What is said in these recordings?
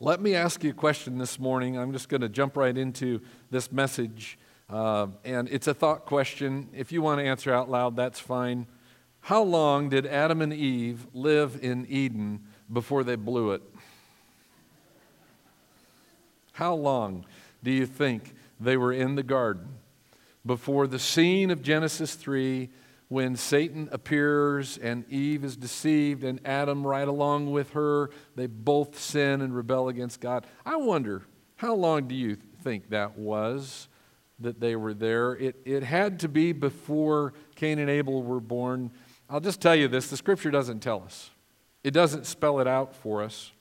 Let me ask you a question this morning. I'm just going to jump right into this message. Uh, and it's a thought question. If you want to answer out loud, that's fine. How long did Adam and Eve live in Eden before they blew it? How long do you think they were in the garden before the scene of Genesis 3 when Satan appears and Eve is deceived and Adam right along with her, they both sin and rebel against God. I wonder, how long do you think that was that they were there? It, it had to be before Cain and Abel were born. I'll just tell you this the scripture doesn't tell us, it doesn't spell it out for us.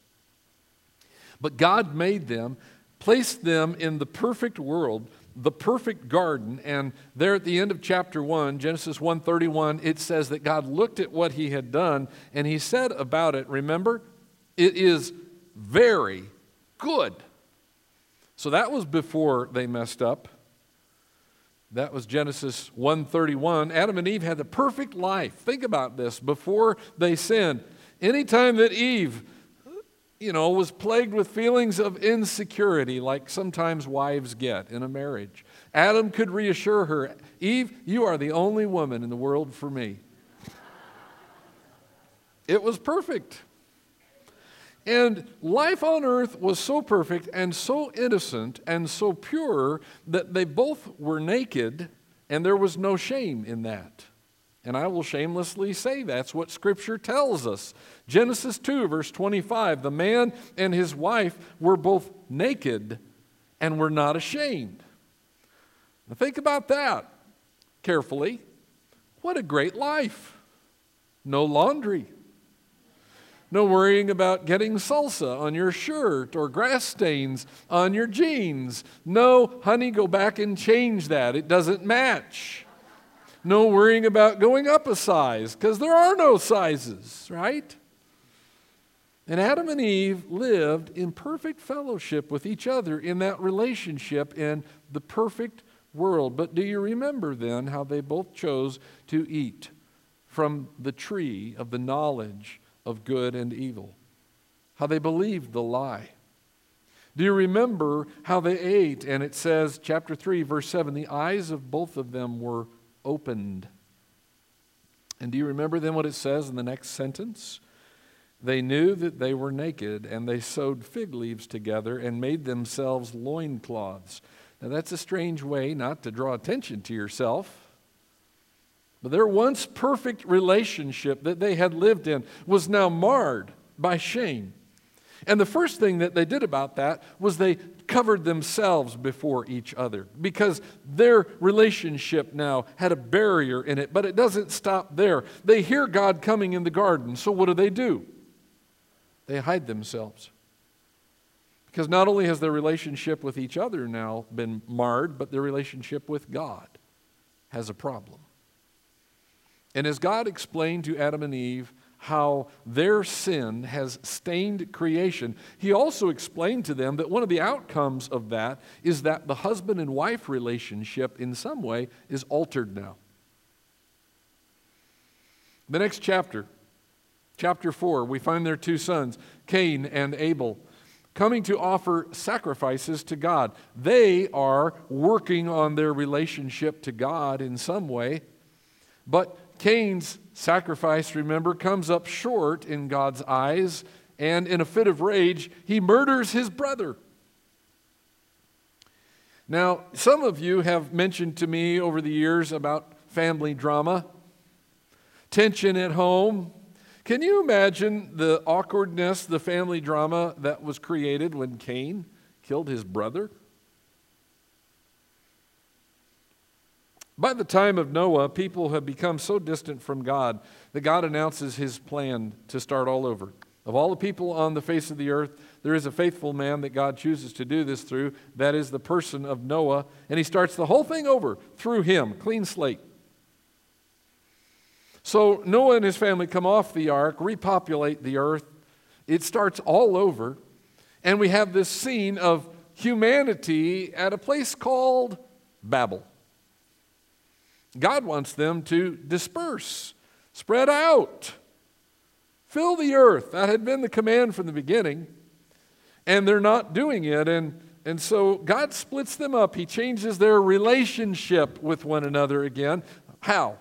But God made them, placed them in the perfect world the perfect garden. And there at the end of chapter 1 genesis 1.31 it says that god looked at what he had done and he said about it remember it is very good. So that was before they messed up. That was genesis 1.31 adam and eve had the perfect life. Think about this. Before they sinned anytime that eve you know, was plagued with feelings of insecurity, like sometimes wives get in a marriage. Adam could reassure her Eve, you are the only woman in the world for me. It was perfect. And life on earth was so perfect and so innocent and so pure that they both were naked, and there was no shame in that. And I will shamelessly say that's what Scripture tells us. Genesis 2, verse 25 the man and his wife were both naked and were not ashamed. Now think about that carefully. What a great life! No laundry. No worrying about getting salsa on your shirt or grass stains on your jeans. No, honey, go back and change that. It doesn't match no worrying about going up a size because there are no sizes, right? And Adam and Eve lived in perfect fellowship with each other in that relationship in the perfect world. But do you remember then how they both chose to eat from the tree of the knowledge of good and evil? How they believed the lie. Do you remember how they ate? And it says, chapter 3, verse 7 the eyes of both of them were opened. And do you remember then what it says in the next sentence? They knew that they were naked, and they sewed fig leaves together and made themselves loincloths. Now, that's a strange way not to draw attention to yourself. But their once perfect relationship that they had lived in was now marred by shame. And the first thing that they did about that was they covered themselves before each other because their relationship now had a barrier in it, but it doesn't stop there. They hear God coming in the garden, so what do they do? They hide themselves. Because not only has their relationship with each other now been marred, but their relationship with God has a problem. And as God explained to Adam and Eve how their sin has stained creation, he also explained to them that one of the outcomes of that is that the husband and wife relationship, in some way, is altered now. The next chapter, chapter 4, we find their two sons, Cain and Abel, coming to offer sacrifices to God. They are working on their relationship to God in some way, but Cain's sacrifice, remember, comes up short in God's eyes, and in a fit of rage, he murders his brother. Now, some of you have mentioned to me over the years about family drama, tension at home. Can you imagine the awkwardness, the family drama that was created when Cain killed his brother? By the time of Noah, people have become so distant from God that God announces his plan to start all over. Of all the people on the face of the earth, there is a faithful man that God chooses to do this through. That is the person of Noah. And he starts the whole thing over through him, clean slate. So Noah and his family come off the ark, repopulate the earth. It starts all over. And we have this scene of humanity at a place called Babel. God wants them to disperse, spread out, fill the earth. That had been the command from the beginning. and they're not doing it. And, and so God splits them up. He changes their relationship with one another again. How?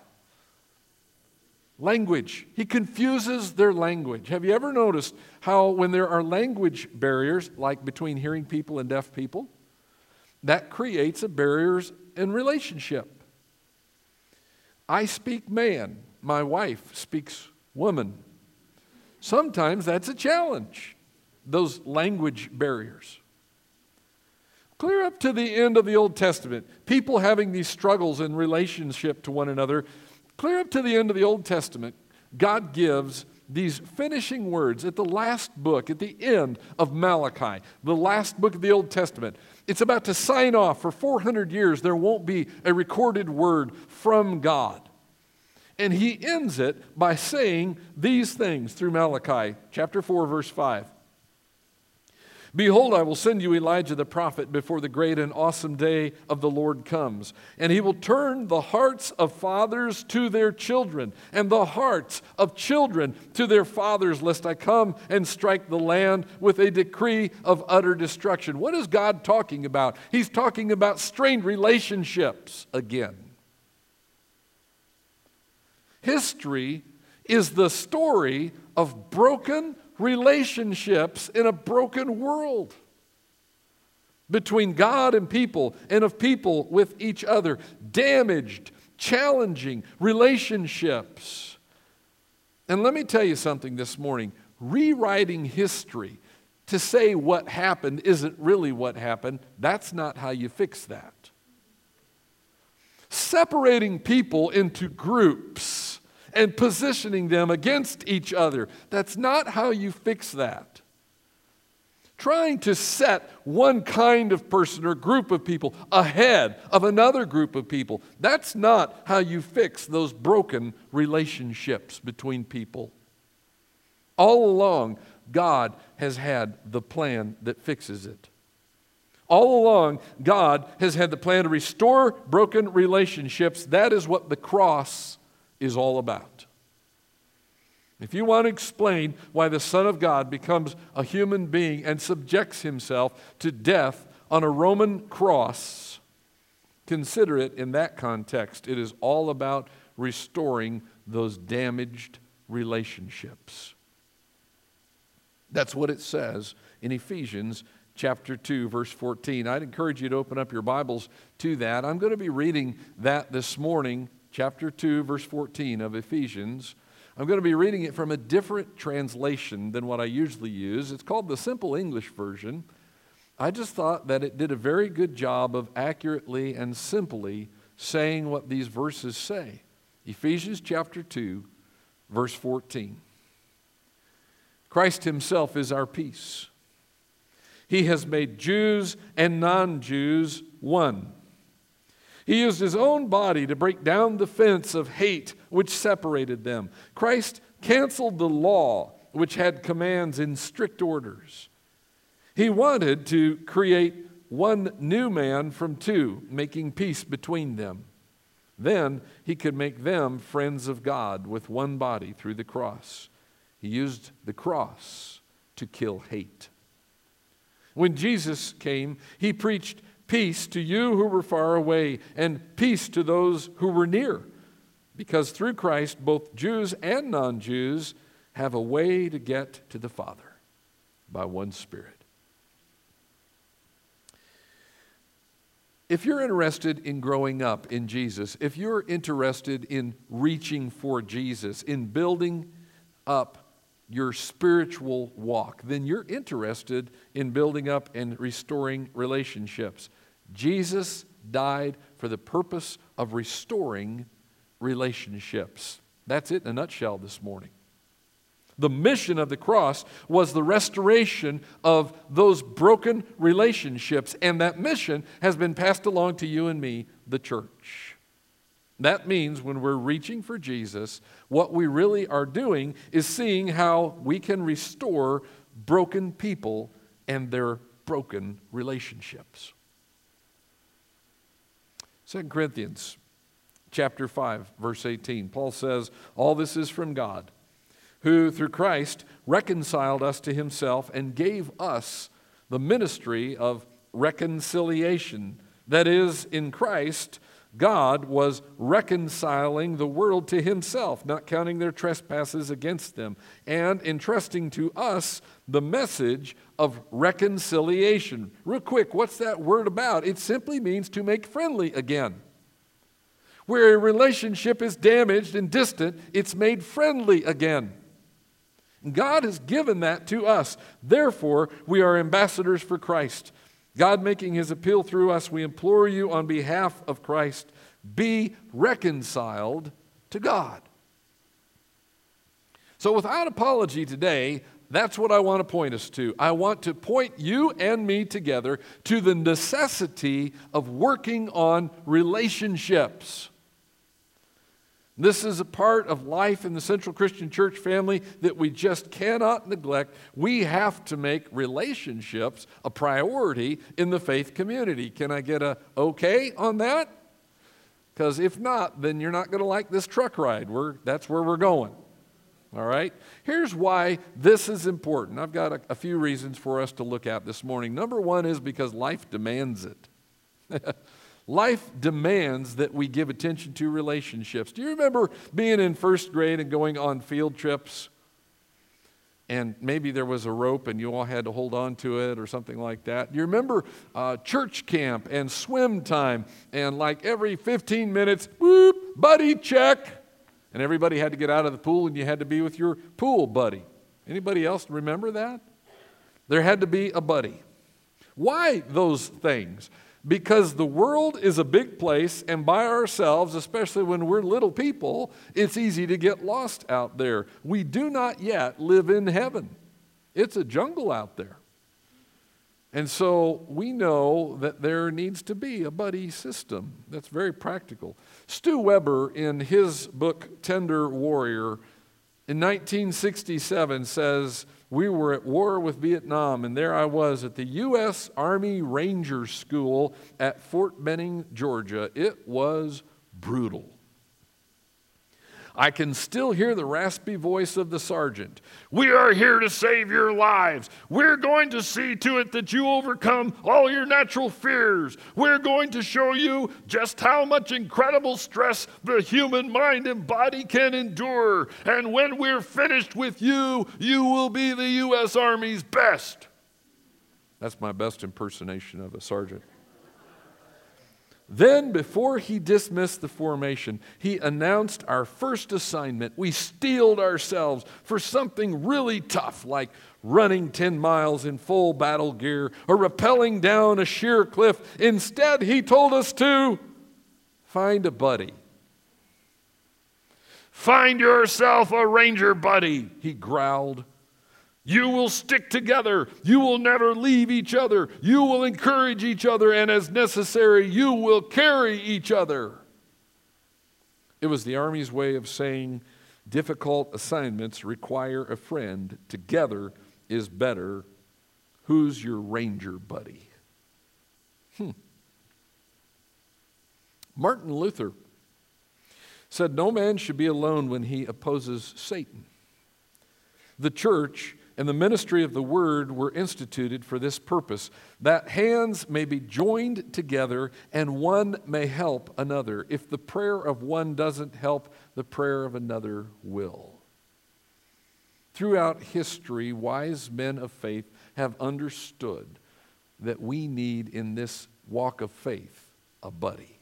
Language. He confuses their language. Have you ever noticed how, when there are language barriers, like between hearing people and deaf people, that creates a barriers in relationship? I speak man, my wife speaks woman. Sometimes that's a challenge, those language barriers. Clear up to the end of the Old Testament, people having these struggles in relationship to one another Clear up to the end of the Old Testament, God gives these finishing words at the last book, at the end of Malachi, the last book of the Old Testament. It's about to sign off. For 400 years, there won't be a recorded word from God. And he ends it by saying these things through Malachi, chapter 4, verse 5. Behold, I will send you Elijah the prophet before the great and awesome day of the Lord comes. And he will turn the hearts of fathers to their children, and the hearts of children to their fathers, lest I come and strike the land with a decree of utter destruction. What is God talking about? He's talking about strained relationships again. History is the story of broken relationships in a broken world between God and people and of people with each other, damaged, challenging relationships. And let me tell you something this morning rewriting history to say what happened isn't really what happened, that's not how you fix that. Separating people into groups and positioning them against each other. That's not how you fix that. Trying to set one kind of person or group of people ahead of another group of people, that's not how you fix those broken relationships between people. All along, God has had the plan that fixes it. All along, God has had the plan to restore broken relationships. That is what the cross is all about. If you want to explain why the Son of God becomes a human being and subjects himself to death on a Roman cross, consider it in that context. It is all about restoring those damaged relationships. That's what it says in Ephesians chapter 2, verse 14. I'd encourage you to open up your Bibles to that. I'm going to be reading that this morning chapter 2, verse 14 of Ephesians. I'm going to be reading it from a different translation than what I usually use. It's called the Simple English Version. I just thought that it did a very good job of accurately and simply saying what these verses say. Ephesians chapter 2, verse 14. Christ Himself is our peace. He has made Jews and non Jews one he used his own body to break down the fence of hate which separated them. Christ canceled the law which had commands in strict orders. He wanted to create one new man from two, making peace between them. Then he could make them friends of God with one body through the cross. He used the cross to kill hate. When Jesus came, he preached Peace to you who were far away, and peace to those who were near. Because through Christ, both Jews and non Jews have a way to get to the Father by one Spirit. If you're interested in growing up in Jesus, if you're interested in reaching for Jesus, in building up your spiritual walk, then you're interested in building up and restoring relationships. Jesus died for the purpose of restoring relationships. That's it in a nutshell this morning. The mission of the cross was the restoration of those broken relationships, and that mission has been passed along to you and me, the church. That means when we're reaching for Jesus, what we really are doing is seeing how we can restore broken people and their broken relationships. 2 Corinthians chapter 5 verse 18 Paul says all this is from God who through Christ reconciled us to himself and gave us the ministry of reconciliation. That is, in Christ, God was reconciling the world to himself, not counting their trespasses against them, and entrusting to us the message of reconciliation. Real quick, what's that word about? It simply means to make friendly again. Where a relationship is damaged and distant, it's made friendly again. God has given that to us. Therefore, we are ambassadors for Christ. God making his appeal through us, we implore you on behalf of Christ, be reconciled to God. So, without apology today, that's what I want to point us to. I want to point you and me together to the necessity of working on relationships. This is a part of life in the Central Christian Church family that we just cannot neglect. We have to make relationships a priority in the faith community. Can I get a okay on that? Because if not, then you're not going to like this truck ride. We're, that's where we're going. All right? Here's why this is important. I've got a, a few reasons for us to look at this morning. Number one is because life demands it. Life demands that we give attention to relationships. Do you remember being in first grade and going on field trips? And maybe there was a rope and you all had to hold on to it or something like that. Do you remember uh, church camp and swim time? And like every 15 minutes, whoop, buddy check. And everybody had to get out of the pool and you had to be with your pool buddy. Anybody else remember that? There had to be a buddy. Why those things? Because the world is a big place, and by ourselves, especially when we're little people, it's easy to get lost out there. We do not yet live in heaven, it's a jungle out there. And so we know that there needs to be a buddy system that's very practical. Stu Weber, in his book Tender Warrior, in 1967 says, we were at war with Vietnam, and there I was at the U.S. Army Ranger School at Fort Benning, Georgia. It was brutal. I can still hear the raspy voice of the sergeant. We are here to save your lives. We're going to see to it that you overcome all your natural fears. We're going to show you just how much incredible stress the human mind and body can endure. And when we're finished with you, you will be the U.S. Army's best. That's my best impersonation of a sergeant. Then, before he dismissed the formation, he announced our first assignment. We steeled ourselves for something really tough, like running 10 miles in full battle gear or rappelling down a sheer cliff. Instead, he told us to find a buddy. Find yourself a ranger buddy, he growled. You will stick together. You will never leave each other. You will encourage each other, and as necessary, you will carry each other. It was the Army's way of saying difficult assignments require a friend. Together is better. Who's your ranger buddy? Hmm. Martin Luther said, No man should be alone when he opposes Satan. The church and the ministry of the word were instituted for this purpose that hands may be joined together and one may help another. If the prayer of one doesn't help, the prayer of another will. Throughout history, wise men of faith have understood that we need in this walk of faith a buddy.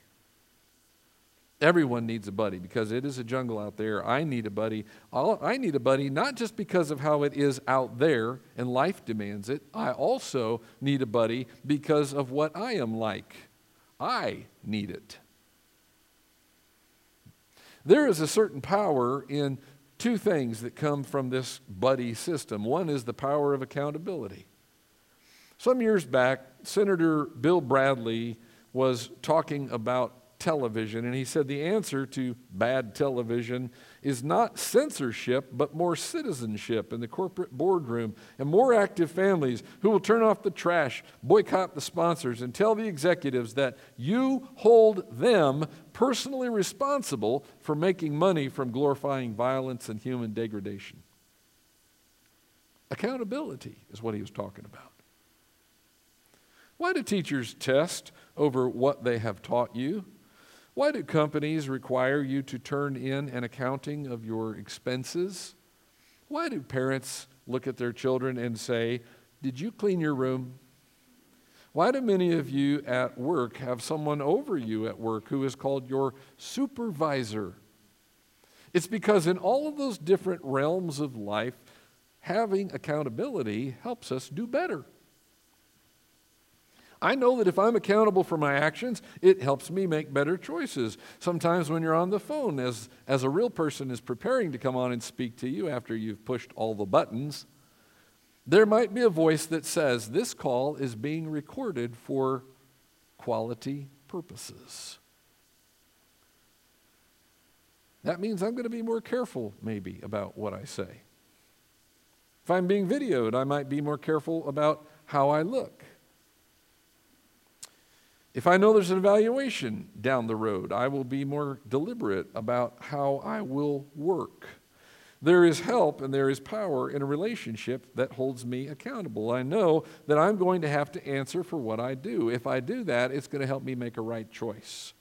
Everyone needs a buddy because it is a jungle out there. I need a buddy. I need a buddy not just because of how it is out there and life demands it. I also need a buddy because of what I am like. I need it. There is a certain power in two things that come from this buddy system. One is the power of accountability. Some years back, Senator Bill Bradley was talking about television. And he said the answer to bad television is not censorship, but more citizenship in the corporate boardroom and more active families who will turn off the trash, boycott the sponsors, and tell the executives that you hold them personally responsible for making money from glorifying violence and human degradation. Accountability is what he was talking about. Why do teachers test over what they have taught you? Why do companies require you to turn in an accounting of your expenses? Why do parents look at their children and say, Did you clean your room? Why do many of you at work have someone over you at work who is called your supervisor? It's because in all of those different realms of life, having accountability helps us do better. I know that if I'm accountable for my actions, it helps me make better choices. Sometimes when you're on the phone, as, as a real person is preparing to come on and speak to you after you've pushed all the buttons, there might be a voice that says, This call is being recorded for quality purposes. That means I'm going to be more careful, maybe, about what I say. If I'm being videoed, I might be more careful about how I look. If I know there's an evaluation down the road, I will be more deliberate about how I will work. There is help and there is power in a relationship that holds me accountable. I know that I'm going to have to answer for what I do. If I do that, it's going to help me make a right choice.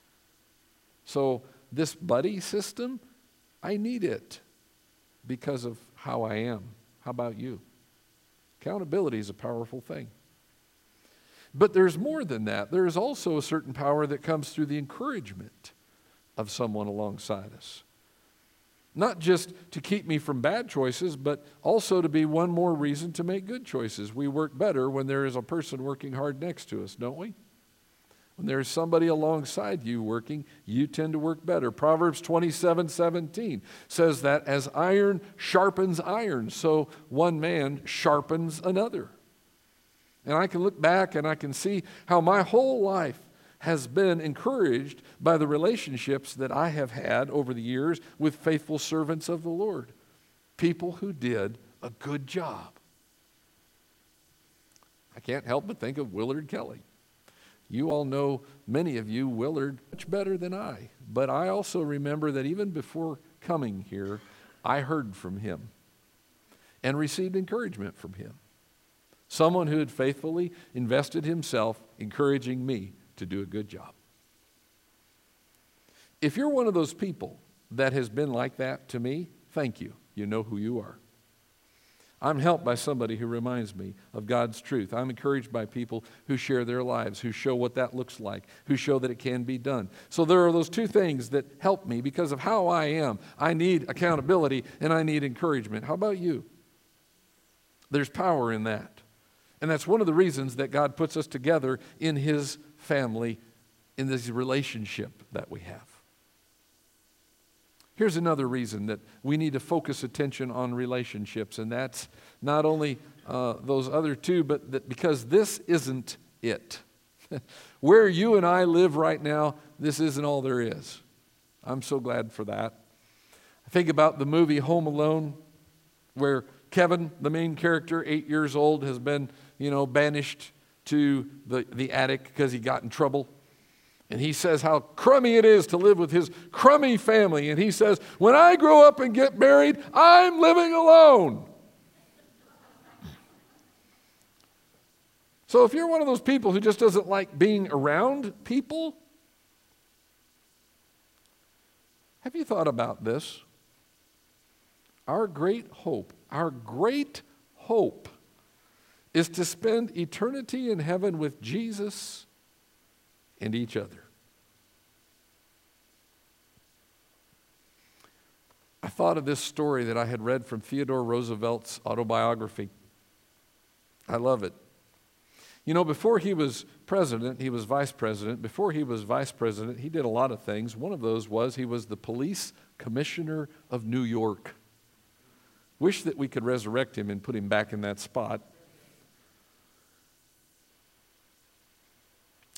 So, this buddy system, I need it because of how I am. How about you? Accountability is a powerful thing. But there's more than that. There is also a certain power that comes through the encouragement of someone alongside us. Not just to keep me from bad choices, but also to be one more reason to make good choices. We work better when there is a person working hard next to us, don't we? When there's somebody alongside you working, you tend to work better. Proverbs 27 17 says that as iron sharpens iron, so one man sharpens another. And I can look back and I can see how my whole life has been encouraged by the relationships that I have had over the years with faithful servants of the Lord. People who did a good job. I can't help but think of Willard Kelly. You all know, many of you, Willard much better than I. But I also remember that even before coming here, I heard from him and received encouragement from him. Someone who had faithfully invested himself, encouraging me to do a good job. If you're one of those people that has been like that to me, thank you. You know who you are. I'm helped by somebody who reminds me of God's truth. I'm encouraged by people who share their lives, who show what that looks like, who show that it can be done. So there are those two things that help me because of how I am. I need accountability and I need encouragement. How about you? There's power in that. And that's one of the reasons that God puts us together in His family, in this relationship that we have. Here's another reason that we need to focus attention on relationships, and that's not only uh, those other two, but that because this isn't it. Where you and I live right now, this isn't all there is. I'm so glad for that. I think about the movie Home Alone, where Kevin, the main character, eight years old, has been you know, banished to the, the attic because he got in trouble. And he says how crummy it is to live with his crummy family. And he says, When I grow up and get married, I'm living alone. So if you're one of those people who just doesn't like being around people, have you thought about this? Our great hope, our great hope is to spend eternity in heaven with Jesus and each other. I thought of this story that I had read from Theodore Roosevelt's autobiography. I love it. You know, before he was president, he was vice president. Before he was vice president, he did a lot of things. One of those was he was the police commissioner of New York. Wish that we could resurrect him and put him back in that spot.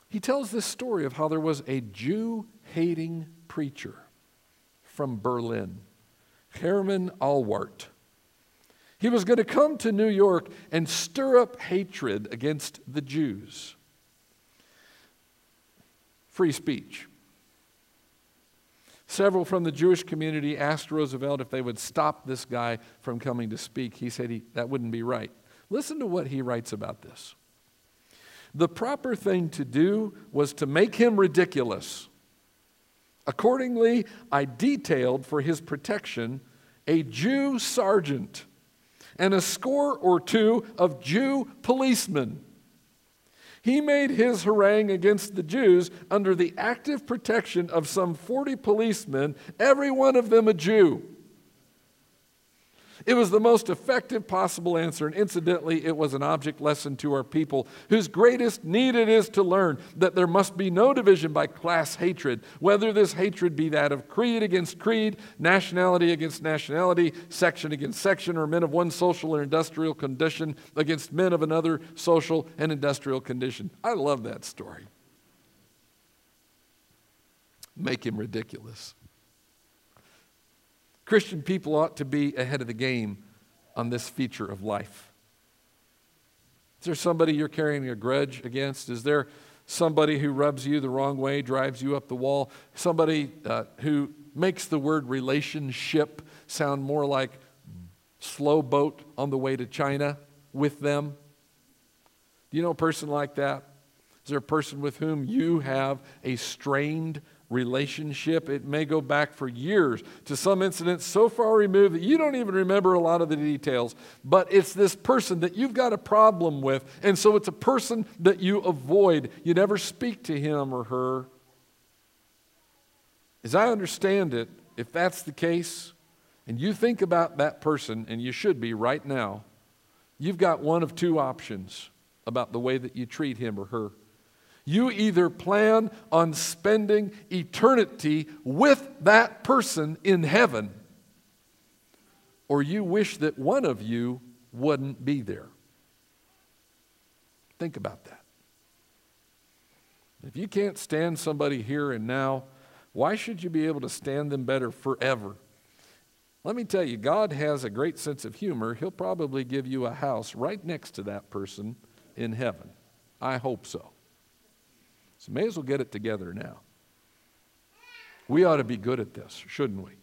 He tells this story of how there was a Jew hating preacher from Berlin, Hermann Ahlwardt. He was going to come to New York and stir up hatred against the Jews. Free speech. Several from the Jewish community asked Roosevelt if they would stop this guy from coming to speak. He said he, that wouldn't be right. Listen to what he writes about this. The proper thing to do was to make him ridiculous. Accordingly, I detailed for his protection a Jew sergeant and a score or two of Jew policemen. He made his harangue against the Jews under the active protection of some 40 policemen, every one of them a Jew. It was the most effective possible answer, and incidentally, it was an object lesson to our people whose greatest need it is to learn that there must be no division by class hatred, whether this hatred be that of creed against creed, nationality against nationality, section against section, or men of one social or industrial condition against men of another social and industrial condition. I love that story. Make him ridiculous. Christian people ought to be ahead of the game on this feature of life. Is there somebody you're carrying a grudge against? Is there somebody who rubs you the wrong way, drives you up the wall? Somebody uh, who makes the word relationship sound more like slow boat on the way to China with them? Do you know a person like that? Is there a person with whom you have a strained relationship. It may go back for years to some incident so far removed that you don't even remember a lot of the details. But it's this person that you've got a problem with. And so it's a person that you avoid. You never speak to him or her. As I understand it, if that's the case, and you think about that person, and you should be right now, you've got one of two options about the way that you treat him or her. You either plan on spending eternity with that person in heaven, or you wish that one of you wouldn't be there. Think about that. If you can't stand somebody here and now, why should you be able to stand them better forever? Let me tell you, God has a great sense of humor. He'll probably give you a house right next to that person in heaven. I hope so. So may as well get it together now. We ought to be good at this, shouldn't we?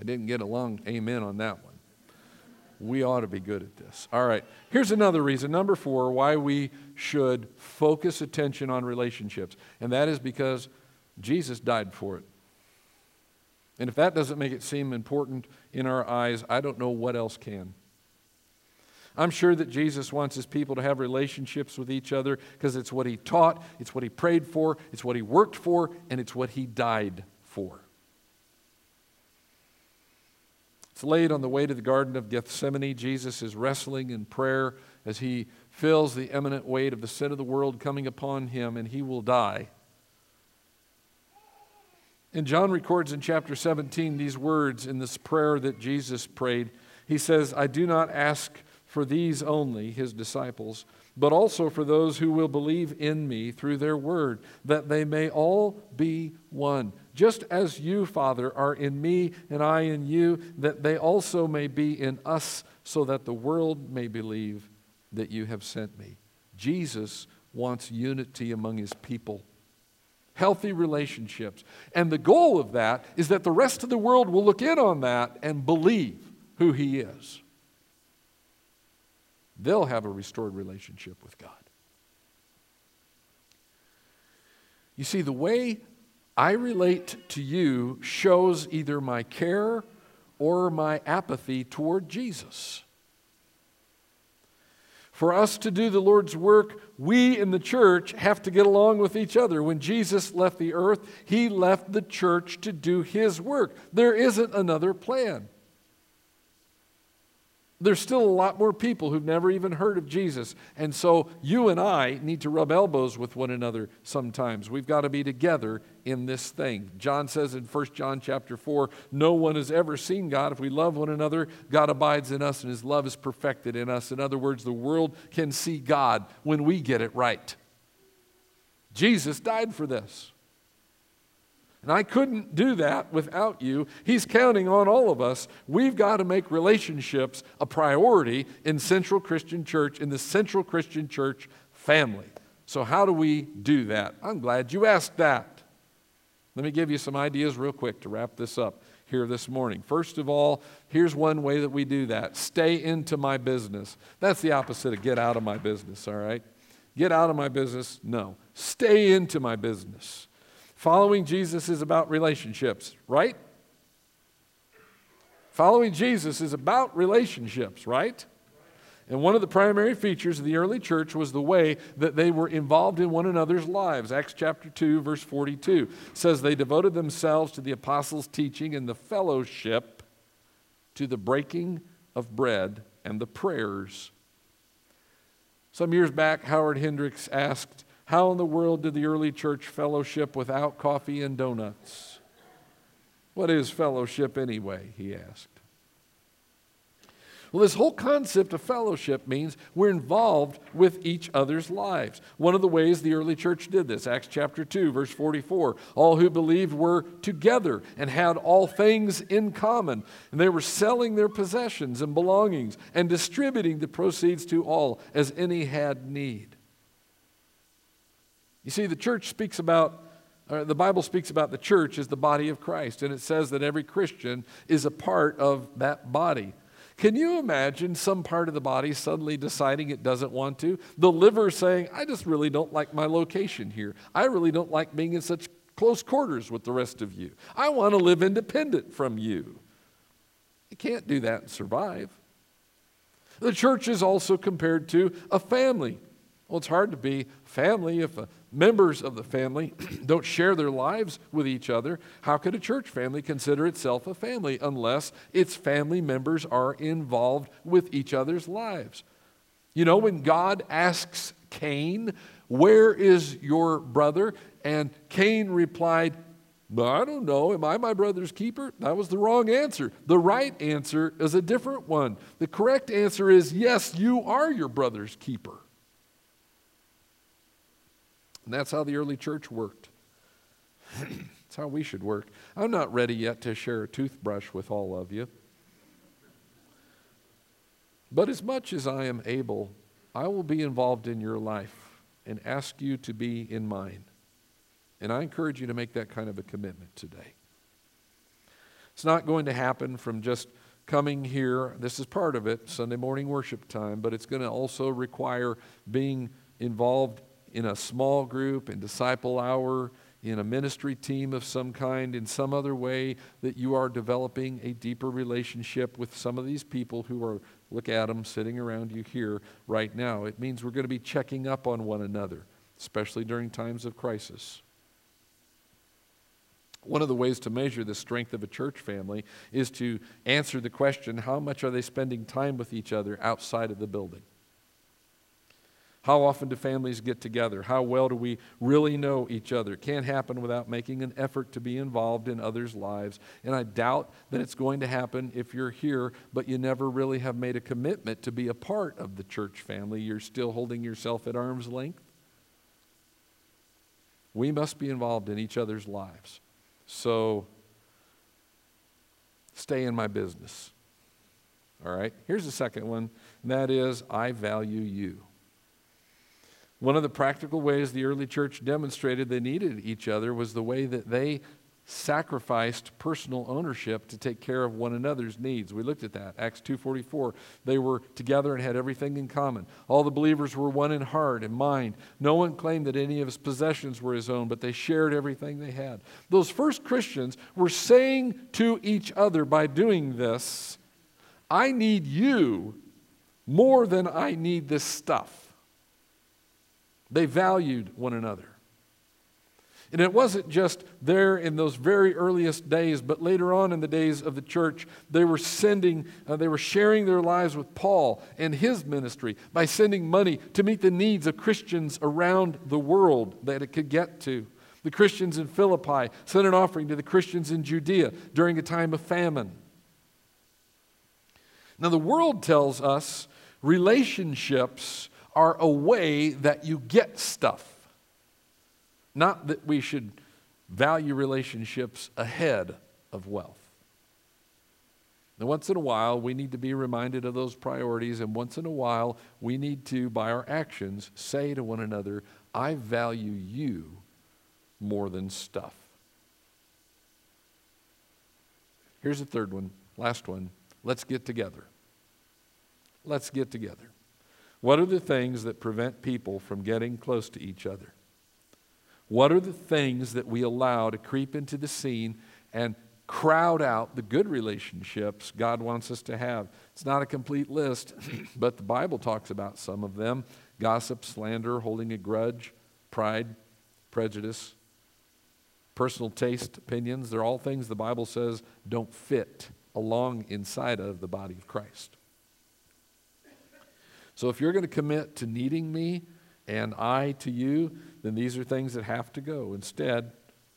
I didn't get a long amen on that one. We ought to be good at this. All right, here's another reason, number four, why we should focus attention on relationships, and that is because Jesus died for it. And if that doesn't make it seem important in our eyes, I don't know what else can. I'm sure that Jesus wants his people to have relationships with each other because it's what he taught, it's what he prayed for, it's what he worked for, and it's what he died for. It's laid on the way to the Garden of Gethsemane. Jesus is wrestling in prayer as he feels the imminent weight of the sin of the world coming upon him, and he will die. And John records in chapter 17 these words in this prayer that Jesus prayed. He says, I do not ask for these only, his disciples, but also for those who will believe in me through their word, that they may all be one. Just as you, Father, are in me and I in you, that they also may be in us, so that the world may believe that you have sent me. Jesus wants unity among his people healthy relationships. And the goal of that is that the rest of the world will look in on that and believe who he is they'll have a restored relationship with God. You see, the way I relate to you shows either my care or my apathy toward Jesus. For us to do the Lord's work, we in the church have to get along with each other. When Jesus left the earth, he left the church to do his work. There isn't another plan. There's still a lot more people who've never even heard of Jesus. And so you and I need to rub elbows with one another sometimes. We've got to be together in this thing. John says in 1 John chapter 4, no one has ever seen God. If we love one another, God abides in us and his love is perfected in us. In other words, the world can see God when we get it right. Jesus died for this. And I couldn't do that without you. He's counting on all of us. We've got to make relationships a priority in Central Christian Church, in the Central Christian Church family. So, how do we do that? I'm glad you asked that. Let me give you some ideas real quick to wrap this up. here this morning. First of all, here's one way that we do that stay into my business. That's the opposite of get out of my business, all right? Get out of my business? No. Stay into my business. Following Jesus is about relationships, right? Following Jesus is about relationships, right? And one of the primary features of the early church was the way that they were involved in one another's lives. Acts chapter 2, verse 42 says they devoted themselves to the apostles' teaching and the fellowship, to the breaking of bread and the prayers. Some years back, Howard Hendricks asked, How in the world did the early church fellowship without coffee and donuts? What is fellowship anyway? He asked. Well, this whole concept of fellowship means we're involved with each other's lives. One of the ways the early church did this, Acts chapter 2, verse 44, all who believed were together and had all things in common. And they were selling their possessions and belongings and distributing the proceeds to all as any had need. You see, the church speaks about the Bible speaks about the church as the body of Christ, and it says that every Christian is a part of that body. Can you imagine some part of the body suddenly deciding it doesn't want to? The liver saying, I just really don't like my location here. I really don't like being in such close quarters with the rest of you. I want to live independent from you. You can't do that and survive. The church is also compared to a family. Well, it's hard to be family if uh, members of the family don't share their lives with each other. How could a church family consider itself a family unless its family members are involved with each other's lives? You know, when God asks Cain, Where is your brother? And Cain replied, I don't know. Am I my brother's keeper? That was the wrong answer. The right answer is a different one. The correct answer is yes, you are your brother's keeper. And that's how the early church worked. that's how we should work. I'm not ready yet to share a toothbrush with all of you. But as much as I am able, I will be involved in your life and ask you to be in mine. And I encourage you to make that kind of a commitment today. It's not going to happen from just coming here. This is part of it, Sunday morning worship time, but it's going to also require being involved in a small group, in disciple hour, in a ministry team of some kind, in some other way that you are developing a deeper relationship with some of these people who are, look at them sitting around you here right now. It means we're going to be checking up on one another, especially during times of crisis. One of the ways to measure the strength of a church family is to answer the question how much are they spending time with each other outside of the building? How often do families get together? How well do we really know each other? It can't happen without making an effort to be involved in others' lives. And I doubt that it's going to happen if you're here, but you never really have made a commitment to be a part of the church family. You're still holding yourself at arm's length. We must be involved in each other's lives. So stay in my business. All right? Here's the second one, and that is I value you. One of the practical ways the early church demonstrated they needed each other was the way that they sacrificed personal ownership to take care of one another's needs. We looked at that. Acts 2:44. They were together and had everything in common. All the believers were one in heart and mind. No one claimed that any of his possessions were his own, but they shared everything they had. Those first Christians were saying to each other by doing this, I need you more than I need this stuff. They valued one another. And it wasn't just there in those very earliest days, but later on in the days of the church, they were sending, uh, they were sharing their lives with Paul and his ministry by sending money to meet the needs of Christians around the world that it could get to. The Christians in Philippi sent an offering to the Christians in Judea during a time of famine. Now, the world tells us relationships are a way that you get stuff. Not that we should value relationships ahead of wealth. Now, once in a while, we need to be reminded of those priorities, and once in a while, we need to, by our actions, say to one another, I value you more than stuff. Here's the third one, last one. Let's get together. Let's get together. What are the things that prevent people from getting close to each other? What are the things that we allow to creep into the scene and crowd out the good relationships God wants us to have? It's not a complete list, but the Bible talks about some of them gossip, slander, holding a grudge, pride, prejudice, personal taste, opinions. They're all things the Bible says don't fit along inside of the body of Christ. So if you're going to commit to needing me and I to you, then these are things that have to go. Instead,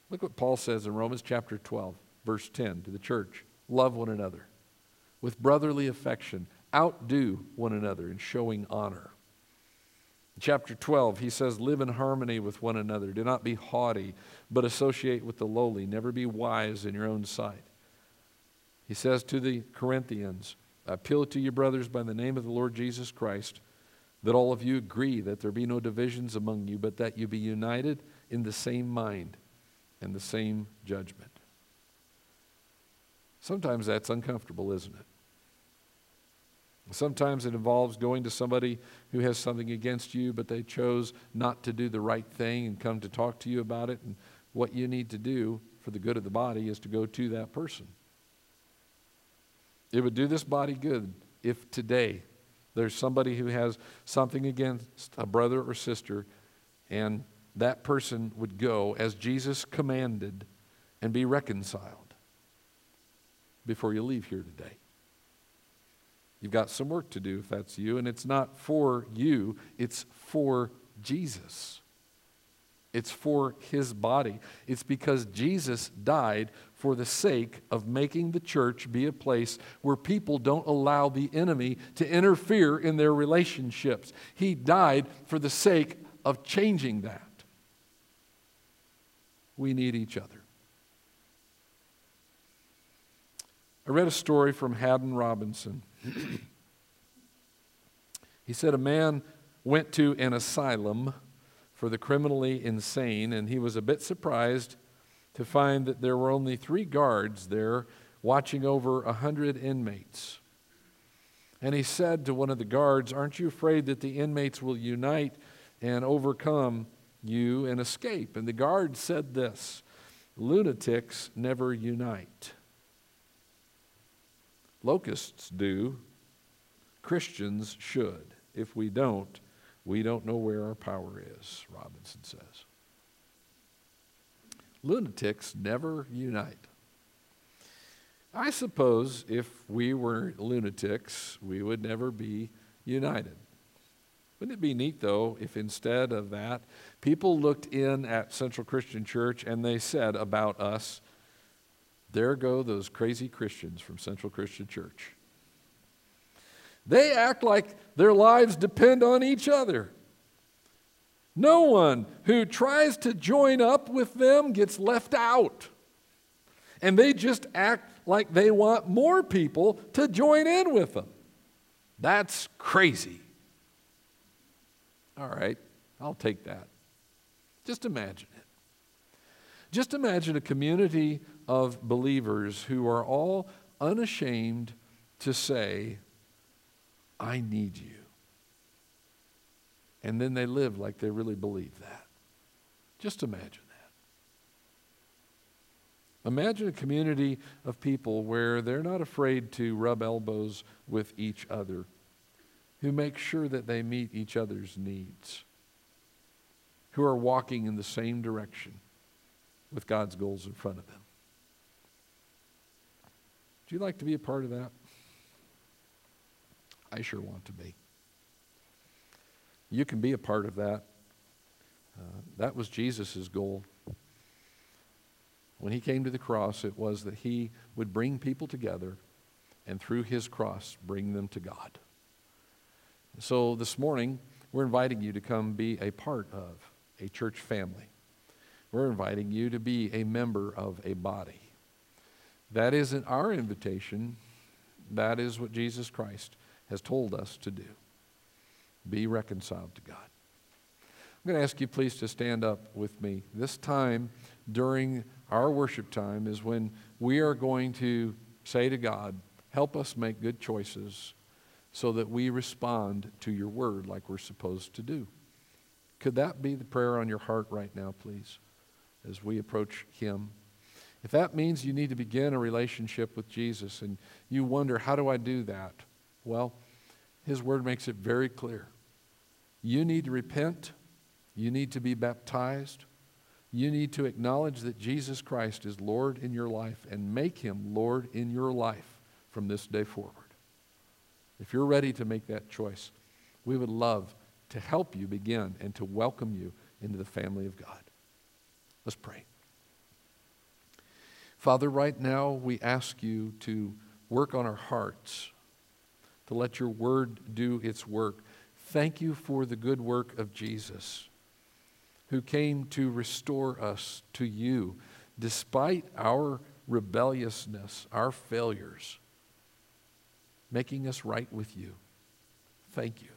look what Paul says in Romans chapter 12, verse 10 to the church love one another with brotherly affection, outdo one another in showing honor. Chapter 12, he says, Live in harmony with one another. Do not be haughty, but associate with the lowly. Never be wise in your own sight. He says to the Corinthians, I appeal to you, brothers, by the name of the Lord Jesus Christ, that all of you agree that there be no divisions among you, but that you be united in the same mind and the same judgment. Sometimes that's uncomfortable, isn't it? Sometimes it involves going to somebody who has something against you, but they chose not to do the right thing and come to talk to you about it. And what you need to do for the good of the body is to go to that person. It would do this body good if today there's somebody who has something against a brother or sister, and that person would go as Jesus commanded and be reconciled before you leave here today. You've got some work to do if that's you, and it's not for you, it's for Jesus. It's for his body. It's because Jesus died for the sake of making the church be a place where people don't allow the enemy to interfere in their relationships. He died for the sake of changing that. We need each other. I read a story from Haddon Robinson. he said a man went to an asylum for the criminally insane, and he was a bit surprised to find that there were only three guards there watching over a hundred inmates. And he said to one of the guards, Aren't you afraid that the inmates will unite and overcome you and escape? And the guard said this Lunatics never unite. Locusts do. Christians should. If we don't, we don't know where our power is, Robinson says. Lunatics never unite. I suppose if we were lunatics, we would never be united. Wouldn't it be neat, though, if instead of that, people looked in at Central Christian Church and they said about us, there go those crazy Christians from Central Christian Church. They act like their lives depend on each other. No one who tries to join up with them gets left out. And they just act like they want more people to join in with them. That's crazy. All right, I'll take that. Just imagine it. Just imagine a community of believers who are all unashamed to say, I need you. And then they live like they really believe that. Just imagine that. Imagine a community of people where they're not afraid to rub elbows with each other, who make sure that they meet each other's needs, who are walking in the same direction with God's goals in front of them. Do you like to be a part of that? I sure want to be. You can be a part of that. Uh, that was Jesus' goal. When he came to the cross, it was that he would bring people together and through his cross bring them to God. So this morning, we're inviting you to come be a part of a church family. We're inviting you to be a member of a body. That isn't our invitation, that is what Jesus Christ has told us to do. Be reconciled to God. I'm going to ask you, please, to stand up with me. This time during our worship time is when we are going to say to God, help us make good choices so that we respond to your word like we're supposed to do. Could that be the prayer on your heart right now, please, as we approach Him? If that means you need to begin a relationship with Jesus and you wonder, how do I do that? Well, His Word makes it very clear. You need to repent, you need to be baptized, you need to acknowledge that Jesus Christ is Lord in your life and make Him Lord in your life from this day forward. If you're ready to make that choice, we would love to help you begin and to welcome you into the family of God. Let's pray. Father, right now we ask you to work on our hearts, to let your word do its work. Thank you for the good work of Jesus, who came to restore us to you despite our rebelliousness, our failures, making us right with you. Thank you.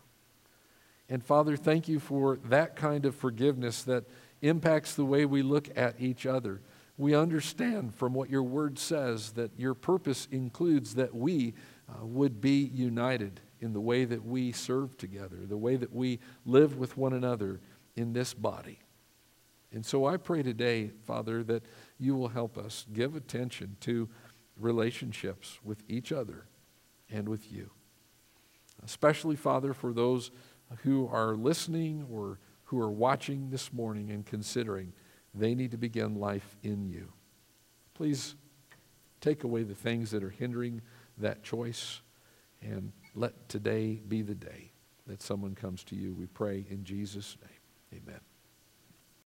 And Father, thank you for that kind of forgiveness that impacts the way we look at each other. We understand from what your word says that your purpose includes that we uh, would be united in the way that we serve together, the way that we live with one another in this body. And so I pray today, Father, that you will help us give attention to relationships with each other and with you. Especially, Father, for those who are listening or who are watching this morning and considering they need to begin life in you. Please take away the things that are hindering that choice and let today be the day that someone comes to you. We pray in Jesus' name. Amen.